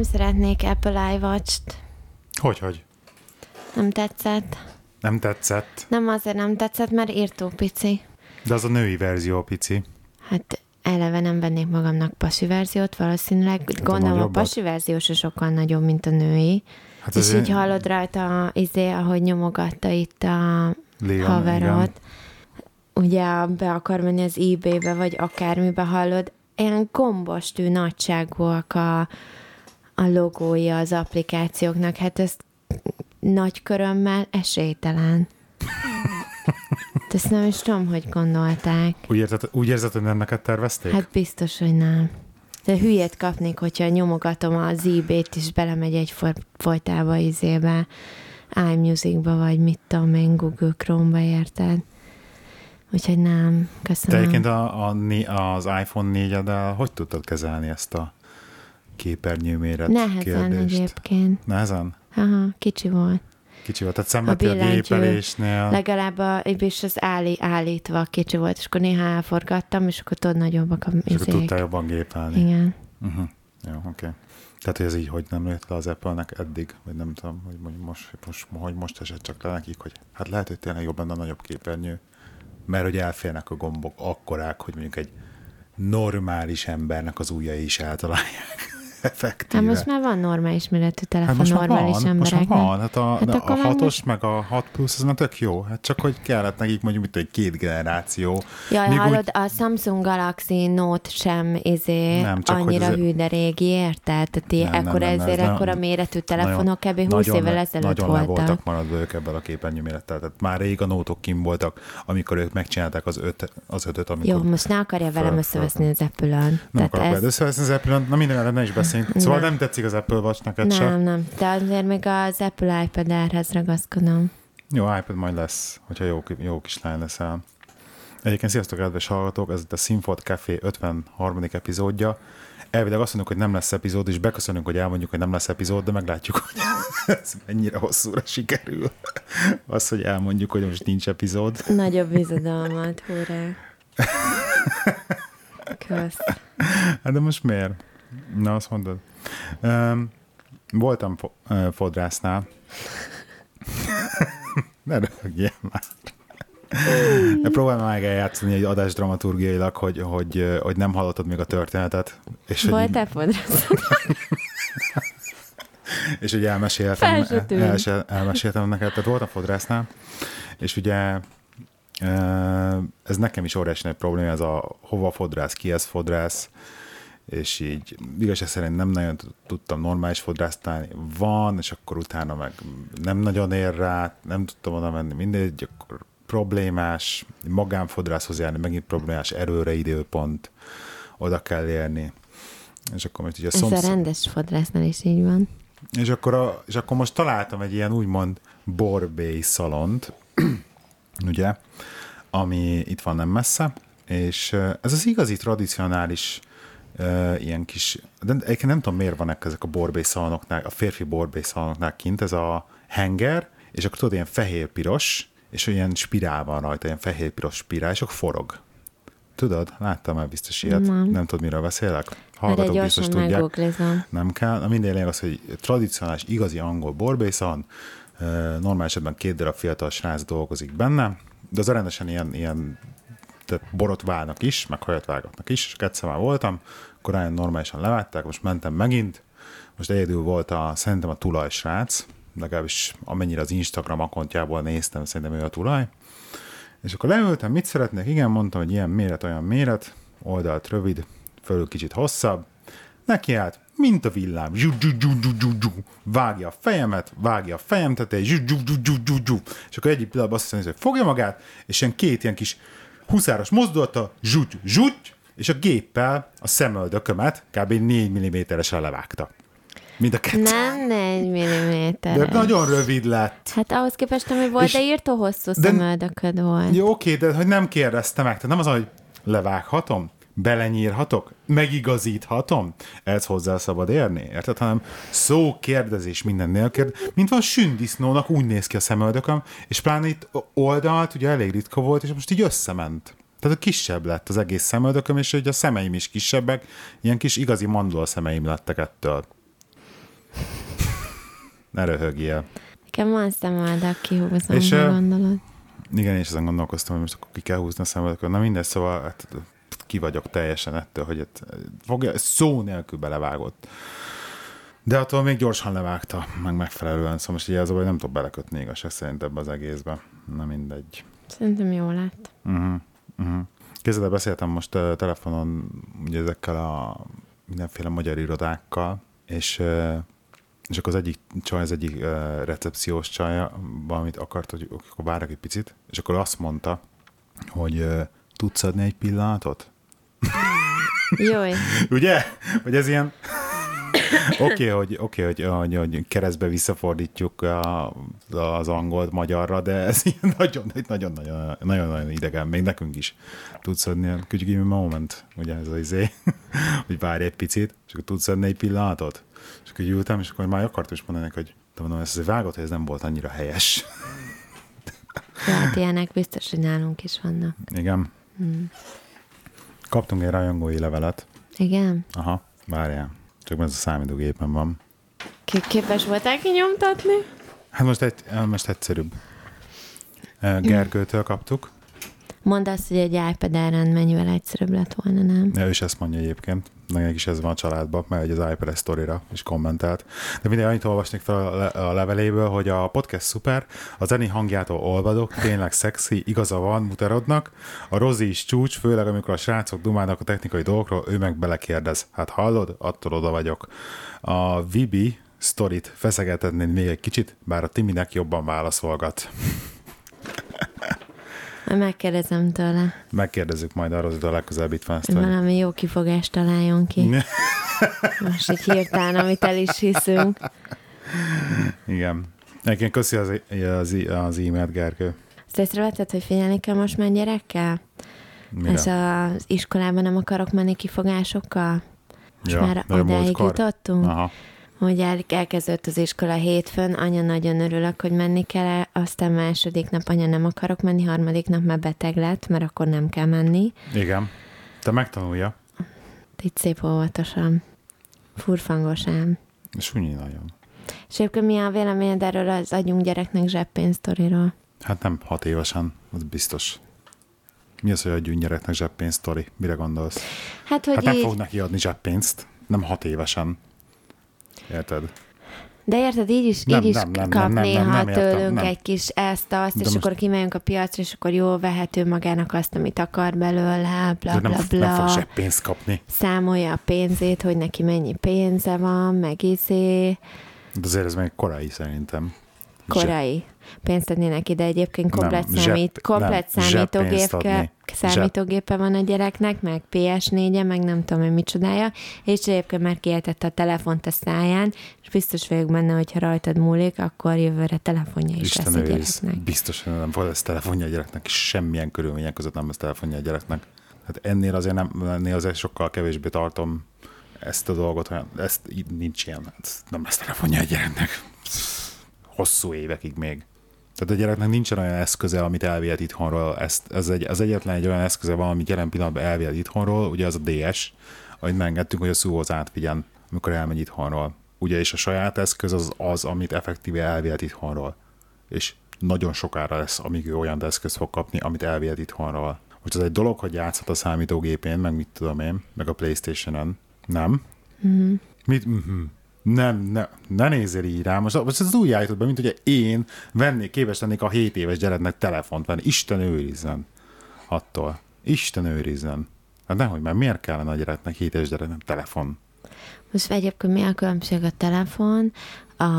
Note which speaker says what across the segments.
Speaker 1: Nem szeretnék Apple iWatch-t.
Speaker 2: Hogy, hogy?
Speaker 1: Nem tetszett.
Speaker 2: Nem tetszett?
Speaker 1: Nem azért nem tetszett, mert írtó pici.
Speaker 2: De az a női verzió pici.
Speaker 1: Hát eleve nem vennék magamnak pasi verziót, valószínűleg
Speaker 2: Hát a
Speaker 1: gondolom a
Speaker 2: nagyobbat.
Speaker 1: pasi verzió se sokkal nagyobb, mint a női.
Speaker 2: Hát
Speaker 1: és így hallod rajta, izé, ahogy nyomogatta itt a
Speaker 2: Leon,
Speaker 1: haverot, ugye be akar menni az eBay-be, vagy akármibe hallod, ilyen gombostű nagyságúak a, a logója az applikációknak, hát ez nagy körömmel esélytelen. Ezt nem is tudom, hogy gondolták.
Speaker 2: Úgy, érted, úgy érzed, hogy nem neked tervezték?
Speaker 1: Hát biztos, hogy nem. De hülyét kapnék, hogyha nyomogatom az eBay-t, és belemegy egy folytába izébe, iMusic-ba, vagy mit tudom én, Google Chrome-ba, érted? Úgyhogy nem,
Speaker 2: Te
Speaker 1: köszönöm.
Speaker 2: egyébként a, a, az iPhone 4-edel hogy tudtad kezelni ezt a képernyőméret
Speaker 1: Nehezen
Speaker 2: kérdést?
Speaker 1: egyébként.
Speaker 2: Nehezen?
Speaker 1: Aha, kicsi volt.
Speaker 2: Kicsi volt, tehát szenvedtél a,
Speaker 1: billentyű.
Speaker 2: gépelésnél.
Speaker 1: Legalább a, és az állí, állítva kicsi volt, és akkor néha elforgattam, és akkor tudod nagyobbak a
Speaker 2: és akkor tudtál jobban gépelni.
Speaker 1: Igen.
Speaker 2: Uh-huh. Jó, oké. Okay. Tehát, hogy ez így, hogy nem jött le az Apple-nek eddig, vagy nem tudom, hogy mondjuk most, most, hogy most esett csak le nekik, hogy hát lehet, hogy tényleg jobb lenne a nagyobb képernyő, mert hogy elférnek a gombok akkorák, hogy mondjuk egy normális embernek az ujjai is eltalálják effektíve.
Speaker 1: Hát most már van normális méretű telefon
Speaker 2: Hát most
Speaker 1: normális
Speaker 2: van, most már
Speaker 1: embereknek.
Speaker 2: van. Hát a,
Speaker 1: Hát
Speaker 2: a
Speaker 1: akkor meg
Speaker 2: 6-os,
Speaker 1: most-
Speaker 2: meg a 6 plusz, az már tök jó. Hát csak, hogy kellett nekik mondjuk, mit egy két generáció.
Speaker 1: Jaj,
Speaker 2: Míg
Speaker 1: hallod,
Speaker 2: úgy-
Speaker 1: a Samsung Galaxy Note sem izé
Speaker 2: Nem, csak
Speaker 1: annyira
Speaker 2: azért-
Speaker 1: hű, de régi, érted? Tehát
Speaker 2: Nem, nem,
Speaker 1: ekkora,
Speaker 2: nem,
Speaker 1: ezért
Speaker 2: nem-
Speaker 1: ekkora méretű telefonok kb. 20
Speaker 2: nagyon
Speaker 1: évvel ezelőtt
Speaker 2: nagyon le
Speaker 1: voltak.
Speaker 2: voltak maradva ők ebből a képernyőmérettel. Tehát már rég a nótok kim voltak, amikor ők megcsinálták az, öt, az ötöt, amikor
Speaker 1: Jó, most ne akarja velem összeveszni az Apple-ön.
Speaker 2: nem akarok ez... összeveszni az Apple-on. Na minden, ne is beszéljünk. Szóval
Speaker 1: Nem.
Speaker 2: nem tetszik az Apple Watch neked.
Speaker 1: Nem, nem, de azért még az Apple iPad Air-hez ragaszkodom.
Speaker 2: Jó, iPad majd lesz, hogyha jó, jó kislány leszel. Egyébként sziasztok, kedves hallgatók, ez itt a Sinfot Café 53. epizódja. Elvileg azt mondjuk, hogy nem lesz epizód, és beköszönünk, hogy elmondjuk, hogy nem lesz epizód, de meglátjuk, hogy ez mennyire hosszúra sikerül. Az, hogy elmondjuk, hogy most nincs epizód.
Speaker 1: Nagyobb bizodalmat, hurrá. Kösz.
Speaker 2: Hát de most miért? Na, azt mondod. Um, voltam fo- ö, fodrásznál. ne röhögjél már. De próbálj meg eljátszani egy adás dramaturgiailag, hogy, hogy, hogy nem hallottad még a történetet. És hogy,
Speaker 1: Voltál
Speaker 2: és hogy elmeséltem,
Speaker 1: Fel se tűnt.
Speaker 2: el, elmeséltem neked, tehát voltam fodrásznál, és ugye ez nekem is óriási nagy probléma, ez a hova fodrász, ki ez fodrász, és így igazság szerint nem nagyon tud- tudtam normális fodrászt állni. Van, és akkor utána meg nem nagyon ér rá, nem tudtam oda menni, mindegy, akkor problémás, magánfodrászhoz járni, megint problémás, erőre időpont, oda kell érni. És akkor most így a
Speaker 1: Ez a
Speaker 2: szomszéd...
Speaker 1: rendes fodrásznál is így van.
Speaker 2: És akkor, a, és akkor most találtam egy ilyen úgymond borbély szalont, ugye, ami itt van nem messze, és ez az igazi tradicionális uh, ilyen kis, de egyébként nem tudom miért vannak ezek a borbély szalonoknál, a férfi borbély szalonoknál kint, ez a henger, és akkor tudod, ilyen fehér-piros, és olyan spirál van rajta, ilyen fehér-piros spirál, és akkor forog. Tudod? Láttam már biztos ilyet.
Speaker 1: Nem.
Speaker 2: Nem tudod, miről beszélek? Hallgatók biztos
Speaker 1: gyorsan
Speaker 2: tudják.
Speaker 1: meggooglizom.
Speaker 2: Nem kell. A minden lényeg az, hogy tradicionális, igazi angol borbészon, normál esetben két darab fiatal srác dolgozik benne, de az rendesen ilyen, ilyen tehát borot is, meg hajat vágatnak is, és egyszer már voltam, akkor nagyon normálisan levágták, most mentem megint, most egyedül volt a, szerintem a tulajsrác, legalábbis amennyire az Instagram akontjából néztem, szerintem ő a tulaj, és akkor leültem, mit szeretnék? Igen, mondtam, hogy ilyen méret, olyan méret, oldalt rövid, fölül kicsit hosszabb. Neki állt, mint a villám. Vágja a fejemet, vágja a fejem tetejét. És akkor egyik pillanatban azt hiszem, hogy fogja magát, és ilyen két ilyen kis huszáros mozdulata, zsúgy, zsúgy, és a géppel a szemöldökömet kb. 4 mm-esen levágta. Mind a kettő.
Speaker 1: Nem 4 mm.
Speaker 2: De nagyon rövid lett.
Speaker 1: Hát ahhoz képest, ami volt,
Speaker 2: És-
Speaker 1: de írtó hosszú
Speaker 2: de-
Speaker 1: szemöldököd volt.
Speaker 2: Jó, oké, de hogy nem kérdezte meg. Tehát nem az, hogy levághatom, belenyírhatok, megigazíthatom, ez hozzá szabad érni, érted? Hanem szó, kérdezés minden nélkül, mint van sündisznónak úgy néz ki a szemöldököm, és pláne itt oldalt ugye elég ritka volt, és most így összement. Tehát a kisebb lett az egész szemöldököm, és ugye a szemeim is kisebbek, ilyen kis igazi mandol szemeim lettek ettől. Ne röhögjél.
Speaker 1: Nekem van szemöldök, kihúzom,
Speaker 2: És,
Speaker 1: gondolod.
Speaker 2: Igen, és ezen gondolkoztam, hogy most akkor ki kell húzni a szemedet. Na mindegy, szóval hát, ki vagyok teljesen ettől, hogy itt fogja, szó nélkül belevágott. De attól még gyorsan levágta, meg megfelelően, szóval most ugye az nem tudok belekötni igazság szerint ebbe az egészbe. Na mindegy.
Speaker 1: Szerintem jó lett.
Speaker 2: Uh-huh. Uh-huh. Kézzel beszéltem most uh, telefonon ugye ezekkel a mindenféle magyar irodákkal, és, uh, és akkor az egyik csaj, az egyik uh, recepciós csaj valamit akart, hogy akkor várjak egy picit, és akkor azt mondta, hogy uh, tudsz adni egy pillanatot?
Speaker 1: Jaj,
Speaker 2: Ugye? Hogy ez ilyen... Oké, okay, hogy, okay, hogy, hogy, hogy keresztbe visszafordítjuk a, az angolt magyarra, de ez ilyen nagyon, nagyon, nagyon, nagyon, nagyon idegen, még nekünk is tudsz adni, could you a moment, ugye ez az izé, hogy várj egy picit, és akkor tudsz adni egy pillanatot, és akkor ültem, és akkor már akartam is mondani, hogy de mondom, ezt vágott, hogy ez nem volt annyira helyes.
Speaker 1: hát ilyenek biztos, hogy nálunk is vannak.
Speaker 2: Igen. Hmm. Kaptunk egy rajongói levelet.
Speaker 1: Igen?
Speaker 2: Aha, várjál. Csak ez a számítógépen van.
Speaker 1: Ki- Képes voltál kinyomtatni?
Speaker 2: Hát most, egy, most egyszerűbb. Gergőtől kaptuk.
Speaker 1: Mondd azt, hogy egy iPad Air mennyivel egyszerűbb lett volna, nem?
Speaker 2: Ő is ezt mondja egyébként. Nekik is ez van a családban, mert az iPad sztorira is kommentelt. De minden annyit olvasnék fel a, le- leveléből, hogy a podcast szuper, a zeni hangjától olvadok, tényleg szexi, igaza van, muterodnak. A Rozi is csúcs, főleg amikor a srácok dumálnak a technikai dolgokról, ő meg belekérdez. Hát hallod? Attól oda vagyok. A Vibi sztorit feszegetetnéd még egy kicsit, bár a Timinek jobban válaszolgat.
Speaker 1: Megkérdezem tőle,
Speaker 2: Megkérdezzük majd a Rozit a legközelebb itt van
Speaker 1: hogy
Speaker 2: hogy
Speaker 1: valami jó kifogást találjon ki. Most így hirtelen, amit el is hiszünk.
Speaker 2: Igen. Egyébként köszi az, az, az e-mailt, Gergő.
Speaker 1: Azt észrevetted, hogy figyelni kell most már gyerekkel?
Speaker 2: Mire?
Speaker 1: Ez az iskolában nem akarok menni kifogásokkal? Most
Speaker 2: Ja,
Speaker 1: már odáig jutottunk,
Speaker 2: Aha.
Speaker 1: Hogy el, elkezdődött az iskola hétfőn, anya nagyon örülök, hogy menni kell, aztán második nap anya nem akarok menni, harmadik nap már beteg lett, mert akkor nem kell menni.
Speaker 2: Igen. Te megtanulja.
Speaker 1: Itt szép óvatosan, furfangosan.
Speaker 2: Sunyi nagyon.
Speaker 1: És egyébként mi a véleményed erről az adjunk gyereknek zseppénztoriról?
Speaker 2: Hát nem hat évesen, az biztos. Mi az, hogy adjunk gyereknek zseppénzt, Tori? Mire gondolsz?
Speaker 1: Hát, hogy
Speaker 2: Hát nem
Speaker 1: így,
Speaker 2: fog neki adni zseppénzt. Nem hat évesen. Érted?
Speaker 1: de érted, így is,
Speaker 2: Nem,
Speaker 1: így is
Speaker 2: nem, nem,
Speaker 1: kap
Speaker 2: nem, nem,
Speaker 1: néha
Speaker 2: nem, nem értem,
Speaker 1: tőlünk
Speaker 2: nem.
Speaker 1: egy kis ezt-azt,
Speaker 2: De
Speaker 1: és
Speaker 2: most-
Speaker 1: akkor kimegyünk a piacra, és akkor jól vehető magának azt, amit akar belőle, bla, bla,
Speaker 2: nem,
Speaker 1: bla.
Speaker 2: nem fog zseppénzt kapni.
Speaker 1: Számolja a pénzét, hogy neki mennyi pénze van, meg izé,
Speaker 2: De azért ez még korai szerintem.
Speaker 1: korai pénzt adni neki, de egyébként
Speaker 2: Nem,
Speaker 1: komplet,
Speaker 2: zsepp-
Speaker 1: számít, komplet
Speaker 2: nem,
Speaker 1: számítógép
Speaker 2: zseppénzt adni.
Speaker 1: számítógépe van a gyereknek, meg PS4-e, meg nem tudom, hogy micsodája, és egyébként már kieltette a telefont a száján, és biztos vagyok benne, hogy ha rajtad múlik, akkor jövőre telefonja is
Speaker 2: Isten
Speaker 1: lesz a gyereknek.
Speaker 2: Biztos, hogy nem lesz telefonja a gyereknek, és semmilyen körülmények között nem lesz telefonja a gyereknek. Hát ennél azért, nem, ennél azért sokkal kevésbé tartom ezt a dolgot, ezt nincs ilyen, hát nem lesz telefonja a gyereknek. Hosszú évekig még. Tehát a gyereknek nincsen olyan eszköze, amit elvihet itthonról. Ezt, ez egy, az egyetlen egy olyan eszköze van, amit jelen pillanatban elvihet itthonról, ugye az a DS, amit megengedtünk, hogy a szúhoz átvigyen, amikor elmegy itthonról. Ugye, és a saját eszköz az az, amit effektíve elvihet itthonról. És nagyon sokára lesz, amíg ő olyan eszközt fog kapni, amit elvihet itthonról. Most ez egy dolog, hogy játszhat a számítógépén, meg mit tudom én, meg a Playstation-en. Nem? Mm-hmm. Mit? Mm-hmm. Nem, ne, ne nézzél így rám. Most, most ez új állított be, mint hogy én vennék, képes lennék a 7 éves gyereknek telefont venni. Isten őrizzen attól. Isten őrizzen. Hát nehogy már miért kellene a gyereknek, 7 éves gyereknek telefon?
Speaker 1: Most egyébként mi a különbség a telefon, a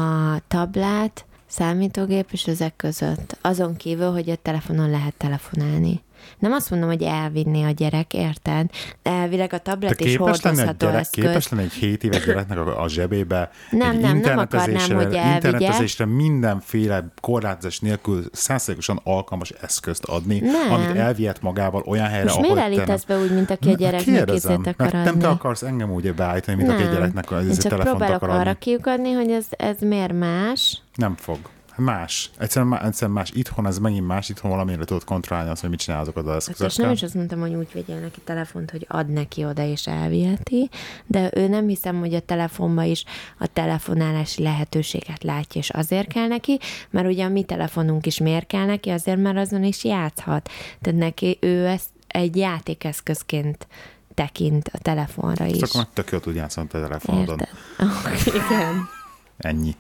Speaker 1: tablet, számítógép és ezek között? Azon kívül, hogy a telefonon lehet telefonálni. Nem azt mondom, hogy elvinni a gyerek, érted? Elvileg a
Speaker 2: Te
Speaker 1: tablet is
Speaker 2: lenni a
Speaker 1: hordozható
Speaker 2: gyerek,
Speaker 1: eszköz.
Speaker 2: képes lenni egy 7 éves gyereknek a, a zsebébe
Speaker 1: Nem,
Speaker 2: egy
Speaker 1: nem, nem akarnám,
Speaker 2: internetezésre,
Speaker 1: hogy elvigye.
Speaker 2: internetezésre mindenféle korlátozás nélkül százszerűen alkalmas eszközt adni,
Speaker 1: Nem.
Speaker 2: amit elvihet magával olyan helyre,
Speaker 1: Most
Speaker 2: ahol
Speaker 1: miért
Speaker 2: te nem-
Speaker 1: állítasz be úgy, mint aki a gyereknek készít akar
Speaker 2: mert nem te
Speaker 1: adni?
Speaker 2: akarsz engem úgy beállítani, mint aki egy gyereknek a
Speaker 1: Én
Speaker 2: ez
Speaker 1: csak
Speaker 2: telefont
Speaker 1: próbálok
Speaker 2: akar
Speaker 1: arra
Speaker 2: adni.
Speaker 1: kiukadni, hogy ez, ez miért más.
Speaker 2: Nem fog. Más. Egyszerűen, má- egyszerűen más. Itthon ez megint más. Itthon valamire tudod kontrollálni azt, hogy mit csinál azokat az
Speaker 1: Hát és
Speaker 2: eszközökkel.
Speaker 1: nem is azt mondtam, hogy úgy vegyél neki telefont, hogy ad neki oda és elviheti, de ő nem hiszem, hogy a telefonba is a telefonálási lehetőséget látja, és azért kell neki, mert ugye a mi telefonunk is miért kell neki, azért, mert azon is játszhat. Tehát neki ő ezt egy játékeszközként tekint a telefonra is.
Speaker 2: Csak meg tök jól tud játszani a telefonodon.
Speaker 1: Érted? Oh, igen.
Speaker 2: Ennyi.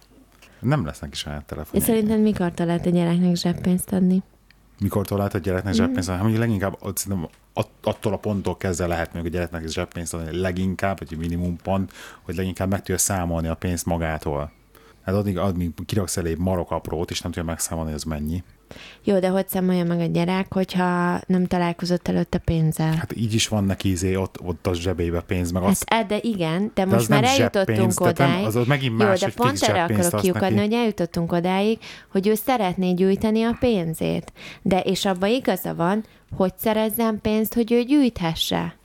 Speaker 2: Nem lesz neki saját
Speaker 1: És
Speaker 2: telefonja.
Speaker 1: szerinted mikor lehet a gyereknek zseppénzt adni?
Speaker 2: Mikor lehet a gyereknek zseppénzt adni? Hát leginkább szerintem att- attól a ponttól kezdve lehet még a gyereknek zseppénzt adni leginkább, vagy minimum pont, hogy leginkább meg tudja számolni a pénzt magától. Hát addig, addig kiraksz elé marok aprót, és nem tudja megszámolni, hogy ez mennyi.
Speaker 1: Jó, de hogy számolja meg a gyerek, hogyha nem találkozott előtte pénzzel?
Speaker 2: Hát így is van neki izé, ott, ott a zsebébe pénz, meg azt,
Speaker 1: Hát, de igen, de
Speaker 2: de
Speaker 1: most
Speaker 2: az
Speaker 1: már eljutottunk odáig.
Speaker 2: az ott megint
Speaker 1: Jó,
Speaker 2: más,
Speaker 1: de
Speaker 2: hogy
Speaker 1: pont erre akarok kiukadni, hogy eljutottunk odáig, hogy ő szeretné gyűjteni a pénzét. De és abban igaza van, hogy szerezzen pénzt, hogy ő gyűjthesse.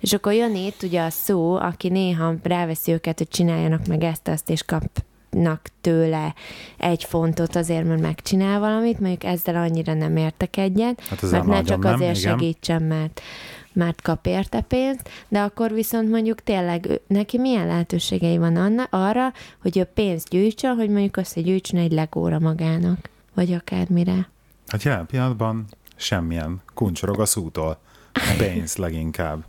Speaker 1: És akkor jön itt ugye a szó, aki néha ráveszi őket, hogy csináljanak meg ezt, azt, és kapnak tőle egy fontot azért, mert megcsinál valamit, mondjuk ezzel annyira nem értek egyet,
Speaker 2: Hát
Speaker 1: mert ne csak
Speaker 2: nem,
Speaker 1: azért
Speaker 2: igen.
Speaker 1: segítsen, mert mert kap érte pénzt, de akkor viszont mondjuk tényleg neki milyen lehetőségei van anna, arra, hogy ő pénzt gyűjtsön, hogy mondjuk összegyűjtsön egy legóra magának, vagy akármire.
Speaker 2: Hát jelen pillanatban semmilyen. Kuncsorog a szútól. Pénz leginkább.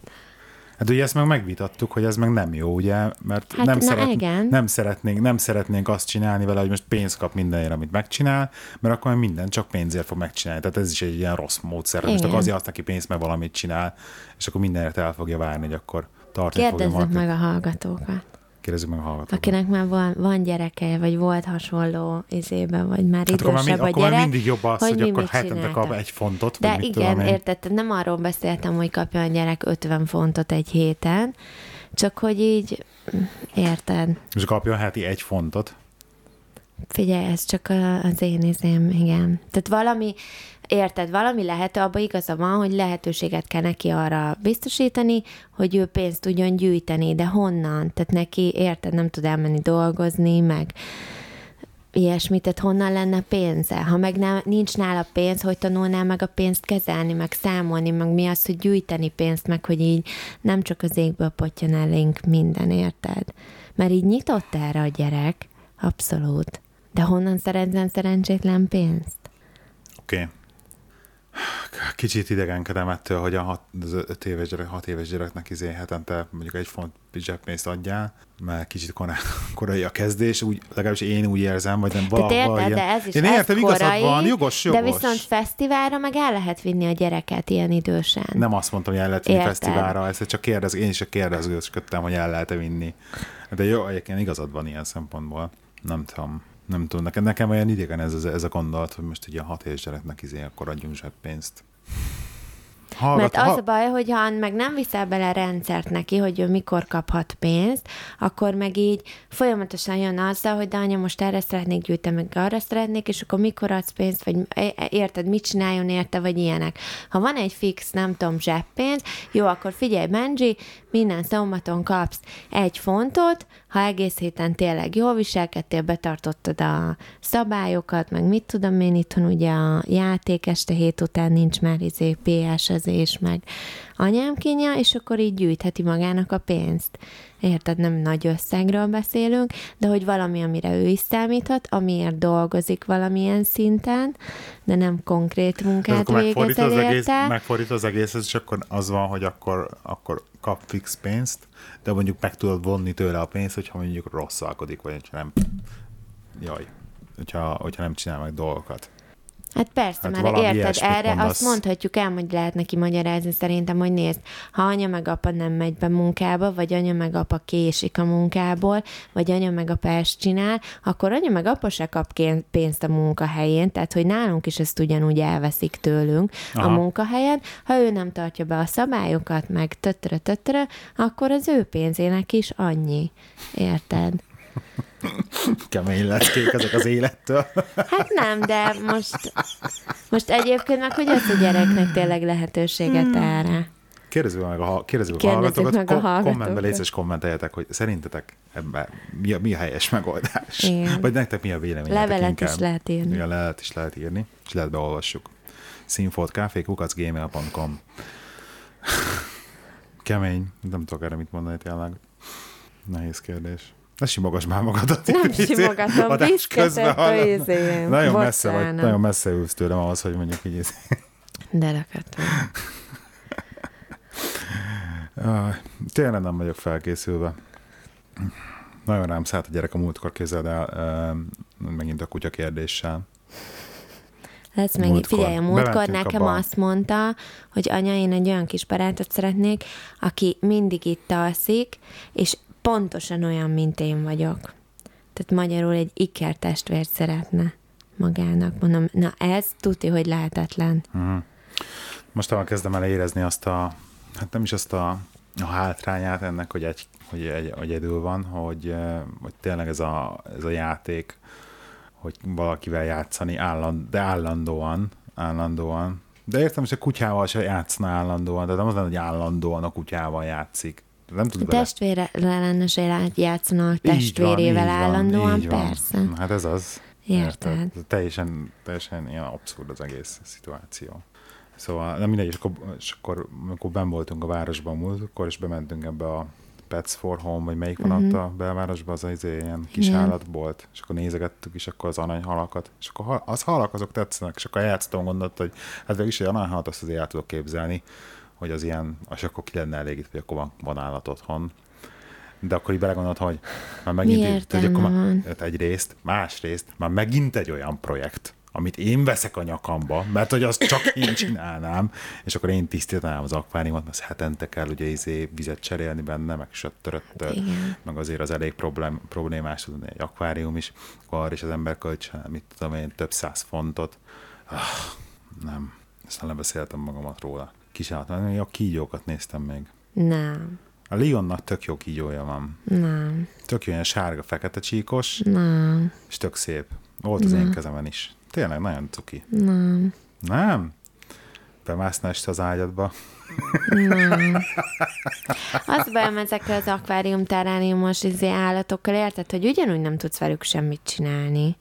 Speaker 2: Hát ugye ezt meg megvitattuk, hogy ez meg nem jó, ugye? Mert
Speaker 1: Hát
Speaker 2: nem,
Speaker 1: na igen.
Speaker 2: nem, szeretnénk, nem szeretnénk azt csinálni vele, hogy most pénzt kap mindenért, amit megcsinál, mert akkor minden csak pénzért fog megcsinálni. Tehát ez is egy ilyen rossz módszer. Most
Speaker 1: Igen.
Speaker 2: akkor azért azt neki pénzt, mert valamit csinál, és akkor mindenért el fogja várni, hogy akkor tartani fogja
Speaker 1: Kérdezzük
Speaker 2: magát.
Speaker 1: meg a hallgatókat.
Speaker 2: Kérdezzük meg a hallgatókat.
Speaker 1: Akinek már van, van gyereke, vagy volt hasonló izében, vagy már
Speaker 2: Hát akkor már,
Speaker 1: idősebb a
Speaker 2: akkor már
Speaker 1: gyerek,
Speaker 2: mindig jobb az, hogy,
Speaker 1: mi
Speaker 2: akkor hetente kap egy fontot.
Speaker 1: De igen, érted, nem arról beszéltem, hogy kapjon a gyerek 50 fontot egy héten, csak hogy így, érted,
Speaker 2: És kapjon heti egy fontot.
Speaker 1: Figyelj, ez csak a- az én izém, igen. Tehát valami, érted, valami lehet, abban igaza van, hogy lehetőséget kell neki arra biztosítani, hogy ő pénzt tudjon gyűjteni, de honnan? Tehát neki, érted, nem tud elmenni dolgozni, meg ilyesmit, tehát honnan lenne pénze? Ha meg nem, nincs nála pénz, hogy tanulná meg a pénzt kezelni, meg számolni, meg mi az, hogy gyűjteni pénzt, meg hogy így nem csak az égből potyan elénk minden, érted? Mert így nyitott erre a gyerek, abszolút. De honnan szerezzen szerencsétlen pénzt?
Speaker 2: Oké. Okay. Kicsit idegenkedem ettől, hogy a hat, az öt éves gyerek, hat éves gyereknek izé hetente mondjuk egy font zseppénzt adjál, mert kicsit korai, a kezdés, úgy, legalábbis én úgy érzem, vagy nem valahol
Speaker 1: érted,
Speaker 2: ilyen.
Speaker 1: de ez is
Speaker 2: Én
Speaker 1: ez
Speaker 2: értem, igazad van, jogos, jogos.
Speaker 1: De viszont fesztiválra meg el lehet vinni a gyereket ilyen idősen.
Speaker 2: Nem azt mondtam, hogy el lehet vinni
Speaker 1: Érted.
Speaker 2: fesztiválra, ezt csak kérdez, én is csak kérdezgettem, hogy el lehet-e vinni. De jó, egyébként igazad van ilyen szempontból. Nem tudom. Nem tudom, nekem, nekem olyan idegen ez, ez, ez a gondolat, hogy most ugye a hat éves gyereknek izé, akkor adjunk zseppénzt. Hallgat,
Speaker 1: Mert az a baj, hogy ha meg nem viszel bele rendszert neki, hogy ő mikor kaphat pénzt, akkor meg így folyamatosan jön azzal, hogy de anya, most erre szeretnék gyűjteni, meg arra szeretnék, és akkor mikor adsz pénzt, vagy e- e- érted, mit csináljon érte, vagy ilyenek. Ha van egy fix, nem tudom, zseppénz, jó, akkor figyelj, Benji, minden szombaton kapsz egy fontot, ha egész héten tényleg jól viselkedtél, betartottad a szabályokat, meg mit tudom én, itthon ugye a játék este hét után nincs már izé PS-ezés, meg anyám kínja, és akkor így gyűjtheti magának a pénzt. Érted, nem nagy összegről beszélünk, de hogy valami, amire ő is számíthat, amiért dolgozik valamilyen szinten, de nem konkrét munkát végez
Speaker 2: az, egész, megfordít az egész, és akkor az van, hogy akkor, akkor kap fix pénzt, de mondjuk meg tudod vonni tőle a pénzt, hogyha mondjuk rosszalkodik, vagy nem, jaj, hogyha, hogyha nem csinál meg dolgokat.
Speaker 1: Hát persze,
Speaker 2: Hát
Speaker 1: mert érted, erre
Speaker 2: mondasz.
Speaker 1: azt mondhatjuk el, hogy lehet neki magyarázni szerintem, hogy nézd, ha anya meg apa nem megy be munkába, vagy anya meg apa késik a munkából, vagy anya meg apa ezt csinál, akkor anya meg apa se kap pénzt a munkahelyén, tehát hogy nálunk is ezt ugyanúgy elveszik tőlünk Aha. a munkahelyen, ha ő nem tartja be a szabályokat, meg töttere, akkor az ő pénzének is annyi. Érted?
Speaker 2: Kemény leckék ezek az élettől.
Speaker 1: Hát nem, de most, most egyébként meg, hogy az a gyereknek tényleg lehetőséget erre.
Speaker 2: Kérdezzük meg a, kérdezzük a hallgatókat,
Speaker 1: meg a hallgatókat.
Speaker 2: kommentbe légy kommenteljetek, hogy szerintetek ebben mi a, mi a helyes megoldás?
Speaker 1: Igen.
Speaker 2: Vagy nektek mi a vélemény?
Speaker 1: Levelet is lehet írni.
Speaker 2: Igen, levelet is lehet írni, és lehet beolvassuk. színfoltkafé.gmail.com Kemény, nem tudok erre mit mondani tényleg. Nehéz kérdés. Ne simogass már magadat.
Speaker 1: Nem simogatom,
Speaker 2: adás
Speaker 1: viszketett
Speaker 2: közben,
Speaker 1: a izém.
Speaker 2: Nagyon messze vagy,
Speaker 1: Bocsánat.
Speaker 2: nagyon messze ülsz tőlem ahhoz, hogy mondjuk így izé.
Speaker 1: De rakattam.
Speaker 2: Tényleg nem vagyok felkészülve. Nagyon rám szállt a gyerek a múltkor, képzeld el, megint a kutya kérdéssel.
Speaker 1: Lesz meg,
Speaker 2: Múltkor.
Speaker 1: figyelj, a múltkor
Speaker 2: Bementünk
Speaker 1: nekem
Speaker 2: abba.
Speaker 1: azt mondta, hogy anya, én egy olyan kis barátot szeretnék, aki mindig itt alszik, és pontosan olyan, mint én vagyok. Tehát magyarul egy ikertestvért szeretne magának. Mondom, na ez tuti, hogy lehetetlen.
Speaker 2: Most kezdem el érezni azt a, hát nem is azt a, a hátrányát ennek, hogy, egy, hogy, egy, hogy egyedül van, hogy, hogy tényleg ez a, ez a játék, hogy valakivel játszani, álland, de állandóan, állandóan. De értem, hogy a kutyával se játszna állandóan, de nem az lenne, hogy állandóan a kutyával játszik. Nem tud vele.
Speaker 1: Testvére lenne se játszana a
Speaker 2: Így van,
Speaker 1: testvérével
Speaker 2: így van,
Speaker 1: állandóan,
Speaker 2: így van.
Speaker 1: persze.
Speaker 2: Na, Hát ez az.
Speaker 1: Érted.
Speaker 2: Teljesen, teljesen ilyen abszurd az egész szituáció. Szóval, nem mindegy, és akkor, és akkor amikor ben voltunk a városban múlt, akkor is bementünk ebbe a Pets for Home, vagy melyik van ott a belvárosban, az az ilyen kis.
Speaker 1: Igen.
Speaker 2: állatbolt, és akkor nézegettük is akkor az aranyhalakat, és akkor az halak azok tetszenek, és akkor játszottam gondolt, hogy hát végül is egy aranyhalat azt azért el tudok képzelni, hogy az ilyen, és akkor ki lenne elégítve, hogy akkor van, van állat otthon. De akkor így belegondoltam, hogy már megint,
Speaker 1: Mi
Speaker 2: így- hogy akkor már, egyrészt, másrészt, már megint egy olyan projekt, amit én veszek a nyakamba, mert hogy azt csak én csinálnám, és akkor én tisztítanám az akváriumot, mert hetente kell ugye izé vizet cserélni benne, meg söttörött,
Speaker 1: Igen.
Speaker 2: meg azért az elég problém, problémás tudni egy akvárium is, akkor is az ember kölcsön, mit tudom én, több száz fontot. Ah, nem, aztán lebeszéltem magamat róla. Kisállat, még a kígyókat néztem még.
Speaker 1: Nem,
Speaker 2: A Leonnak tök jó kígyója van.
Speaker 1: nem,
Speaker 2: Tök jó, ilyen sárga-fekete csíkos,
Speaker 1: nem,
Speaker 2: és tök szép. Volt az én kezemen is. Tényleg nagyon cuki.
Speaker 1: nem,
Speaker 2: Nem? Bemászna este az ágyadba.
Speaker 1: nem. Az bajom ezekkel az akvárium terániumos izé állatokkal, érted, hogy ugyanúgy nem tudsz velük semmit csinálni.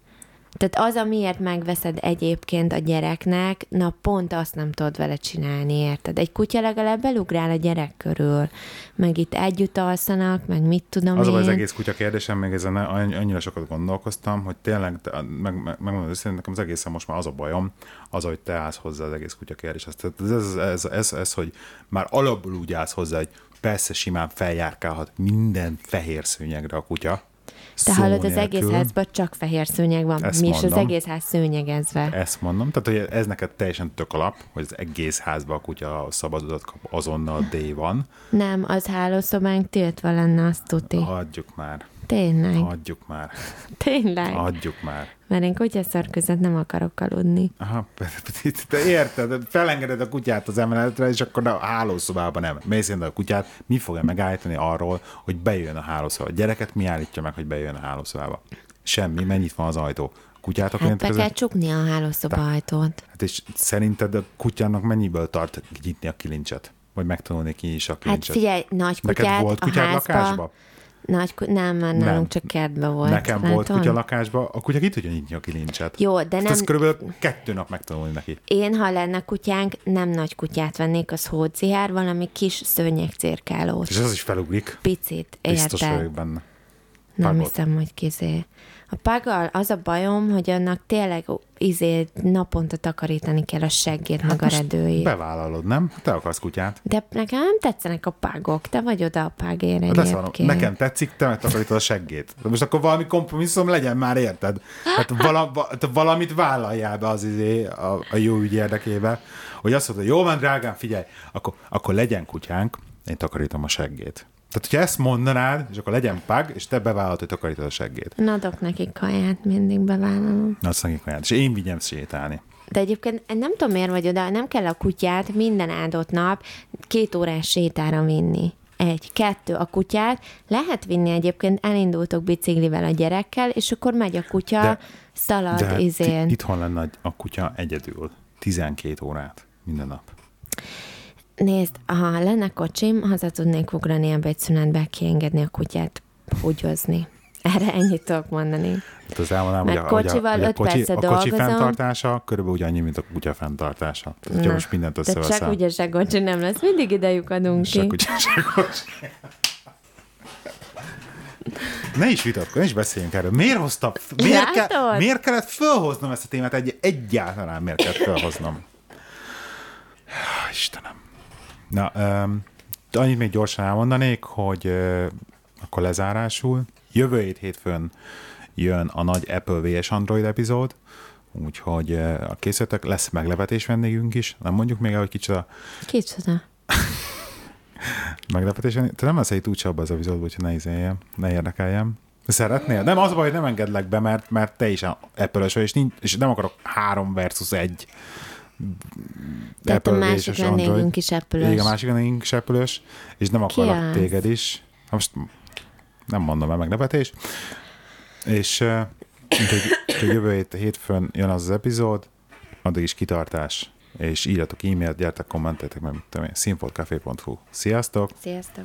Speaker 1: Tehát az, amiért megveszed egyébként a gyereknek, na pont azt nem tudod vele csinálni, érted? Egy kutya legalább belugrál a gyerek körül, meg itt együtt alszanak, meg mit tudom
Speaker 2: Az
Speaker 1: én.
Speaker 2: baj, az egész kutya kérdésem, még ezen annyi- annyira sokat gondolkoztam, hogy tényleg, meg, meg, megmondom őszintén, nekem az egészen most már az a bajom, az, hogy te állsz hozzá az egész kutya. Tehát ez, ez, ez, ez, ez, hogy már alapból úgy állsz hozzá, hogy persze simán feljárkálhat minden fehér szőnyegre a kutya.
Speaker 1: Te
Speaker 2: szó
Speaker 1: hallod, az egész házban csak fehér szőnyeg van.
Speaker 2: Ezt
Speaker 1: Mi is az
Speaker 2: mondom.
Speaker 1: egész ház szőnyegezve.
Speaker 2: Ezt mondom, tehát hogy ez neked teljesen tök alap, hogy az egész házban a kutya szabadulat kap, azonnal D van.
Speaker 1: Nem, az hálószobánk tiltva lenne, azt tuti.
Speaker 2: Hagyjuk már,
Speaker 1: Tényleg,
Speaker 2: hagyjuk már,
Speaker 1: tényleg.
Speaker 2: hagyjuk már.
Speaker 1: Mert én kutyaszar között nem akarok aludni.
Speaker 2: Aha, te érted, felengeded a kutyát az emeletre, és akkor a hálószobában nem. Mész a kutyát, mi fogja megállítani arról, hogy bejön a hálószobába? A gyereket mi állítja meg, hogy bejön a hálószobába? Semmi, mennyit van az ajtó? Kutyátok
Speaker 1: Hát be kell csukni a hálószoba ajtót.
Speaker 2: Hát és szerinted a kutyának mennyiből tart nyitni a kilincset? Vagy megtanulni ki is a
Speaker 1: Hát
Speaker 2: kilincset?
Speaker 1: figyelj, nagy
Speaker 2: Neked
Speaker 1: kutyát
Speaker 2: volt
Speaker 1: a
Speaker 2: kutyád
Speaker 1: házba...
Speaker 2: lakásba?
Speaker 1: Nagy. Nem,
Speaker 2: Nem.
Speaker 1: nálunk csak kertbe volt.
Speaker 2: Nekem volt
Speaker 1: látod?
Speaker 2: kutya lakásba, a kutya ki tudja nyitni a kilincset.
Speaker 1: Jó, de
Speaker 2: Ezt
Speaker 1: nem...
Speaker 2: Ez körülbelül kettő nap megtanulni neki.
Speaker 1: Én, ha lenne kutyánk, nem nagy kutyát vennék, az hódzihár, valami kis szőnyegcirkálós.
Speaker 2: És az is felugrik.
Speaker 1: Picit,
Speaker 2: Biztos
Speaker 1: érted?
Speaker 2: vagyok benne.
Speaker 1: Nem
Speaker 2: Pagot.
Speaker 1: hiszem, hogy kizé. A paggal az a bajom, hogy annak tényleg izé naponta takarítani kell a seggét, meg a
Speaker 2: Hát
Speaker 1: redőjét.
Speaker 2: Bevállalod, nem? Te akarsz kutyát.
Speaker 1: De nekem nem tetszenek a págok. Te vagy oda a págér
Speaker 2: Hát
Speaker 1: egyébként.
Speaker 2: nekem tetszik, te megtakarítod a seggét. De most akkor valami kompromisszum legyen már, érted? Hát vala, valamit vállaljál be az izé a, a jó ügy érdekébe, hogy azt mondod, jó van, drágám, figyelj, akkor, akkor legyen kutyánk, én takarítom a seggét. Tehát, hogyha ezt mondanád, és akkor legyen pag, és te bevállalod, hogy takarítod a seggét.
Speaker 1: Én adok neki kaját, mindig bevállalom.
Speaker 2: Na, azt nekik olyan. És én vigyem sétálni.
Speaker 1: De egyébként nem tudom, miért vagy oda, nem kell a kutyát minden áldott nap két órás sétára vinni. Egy, kettő, a kutyát lehet vinni egyébként, elindultok biciklivel a gyerekkel, és akkor megy a kutya,
Speaker 2: De-
Speaker 1: szalad
Speaker 2: De
Speaker 1: izén.
Speaker 2: itthon lenne a kutya egyedül. 12 órát minden nap.
Speaker 1: Nézd, ha lenne kocsim, haza tudnék ugrani ebbe egy szünetbe, kiengedni a kutyát húgyozni. Erre ennyit tudok mondani.
Speaker 2: Hát az elmondanám, hogy a, hogy a,
Speaker 1: kocsival
Speaker 2: hogy a kocsi, a kocsi fenntartása körülbelül ugyannyi, mint a kutya fenntartása. Tehát, hogyha most mindent
Speaker 1: De csak ugye se kocsi nem lesz, mindig idejük adunk ki.
Speaker 2: kutya, se kocsi. Ne is vitatkozz, ne is beszéljünk erről. Miért hoztam? Miért, ke, miért kellett fölhoznom ezt a témát? Egy, egyáltalán miért kellett fölhoznom? Istenem. Na, um, annyit még gyorsan elmondanék, hogy uh, akkor lezárásul. Jövő hét hétfőn jön a nagy Apple vs Android epizód, úgyhogy uh, készültek, lesz meglepetés vendégünk is. Nem mondjuk még el, hogy kicsoda
Speaker 1: Kicsoda.
Speaker 2: meglepetés. Te nem lesz egy túl abban az epizódban, úgyhogy ne izéljem, ne érdekeljem. Szeretnél? Nem, az a baj, hogy nem engedlek be, mert, mert te is apple vagy, és, nincs, és nem akarok három versus egy
Speaker 1: Tehát a
Speaker 2: Apple
Speaker 1: másik
Speaker 2: és Android.
Speaker 1: vendégünk is apple
Speaker 2: Igen, a másik vendégünk is apple és nem
Speaker 1: Ki
Speaker 2: akarok
Speaker 1: az?
Speaker 2: téged is. Ha Most nem mondom el meglepetés. És úgyhogy, úgyhogy jövő hét, hétfőn jön az az epizód, addig is kitartás, és írjatok e-mailt, gyertek kommenteltek meg, mit tudom én. Sziasztok!
Speaker 1: Sziasztok!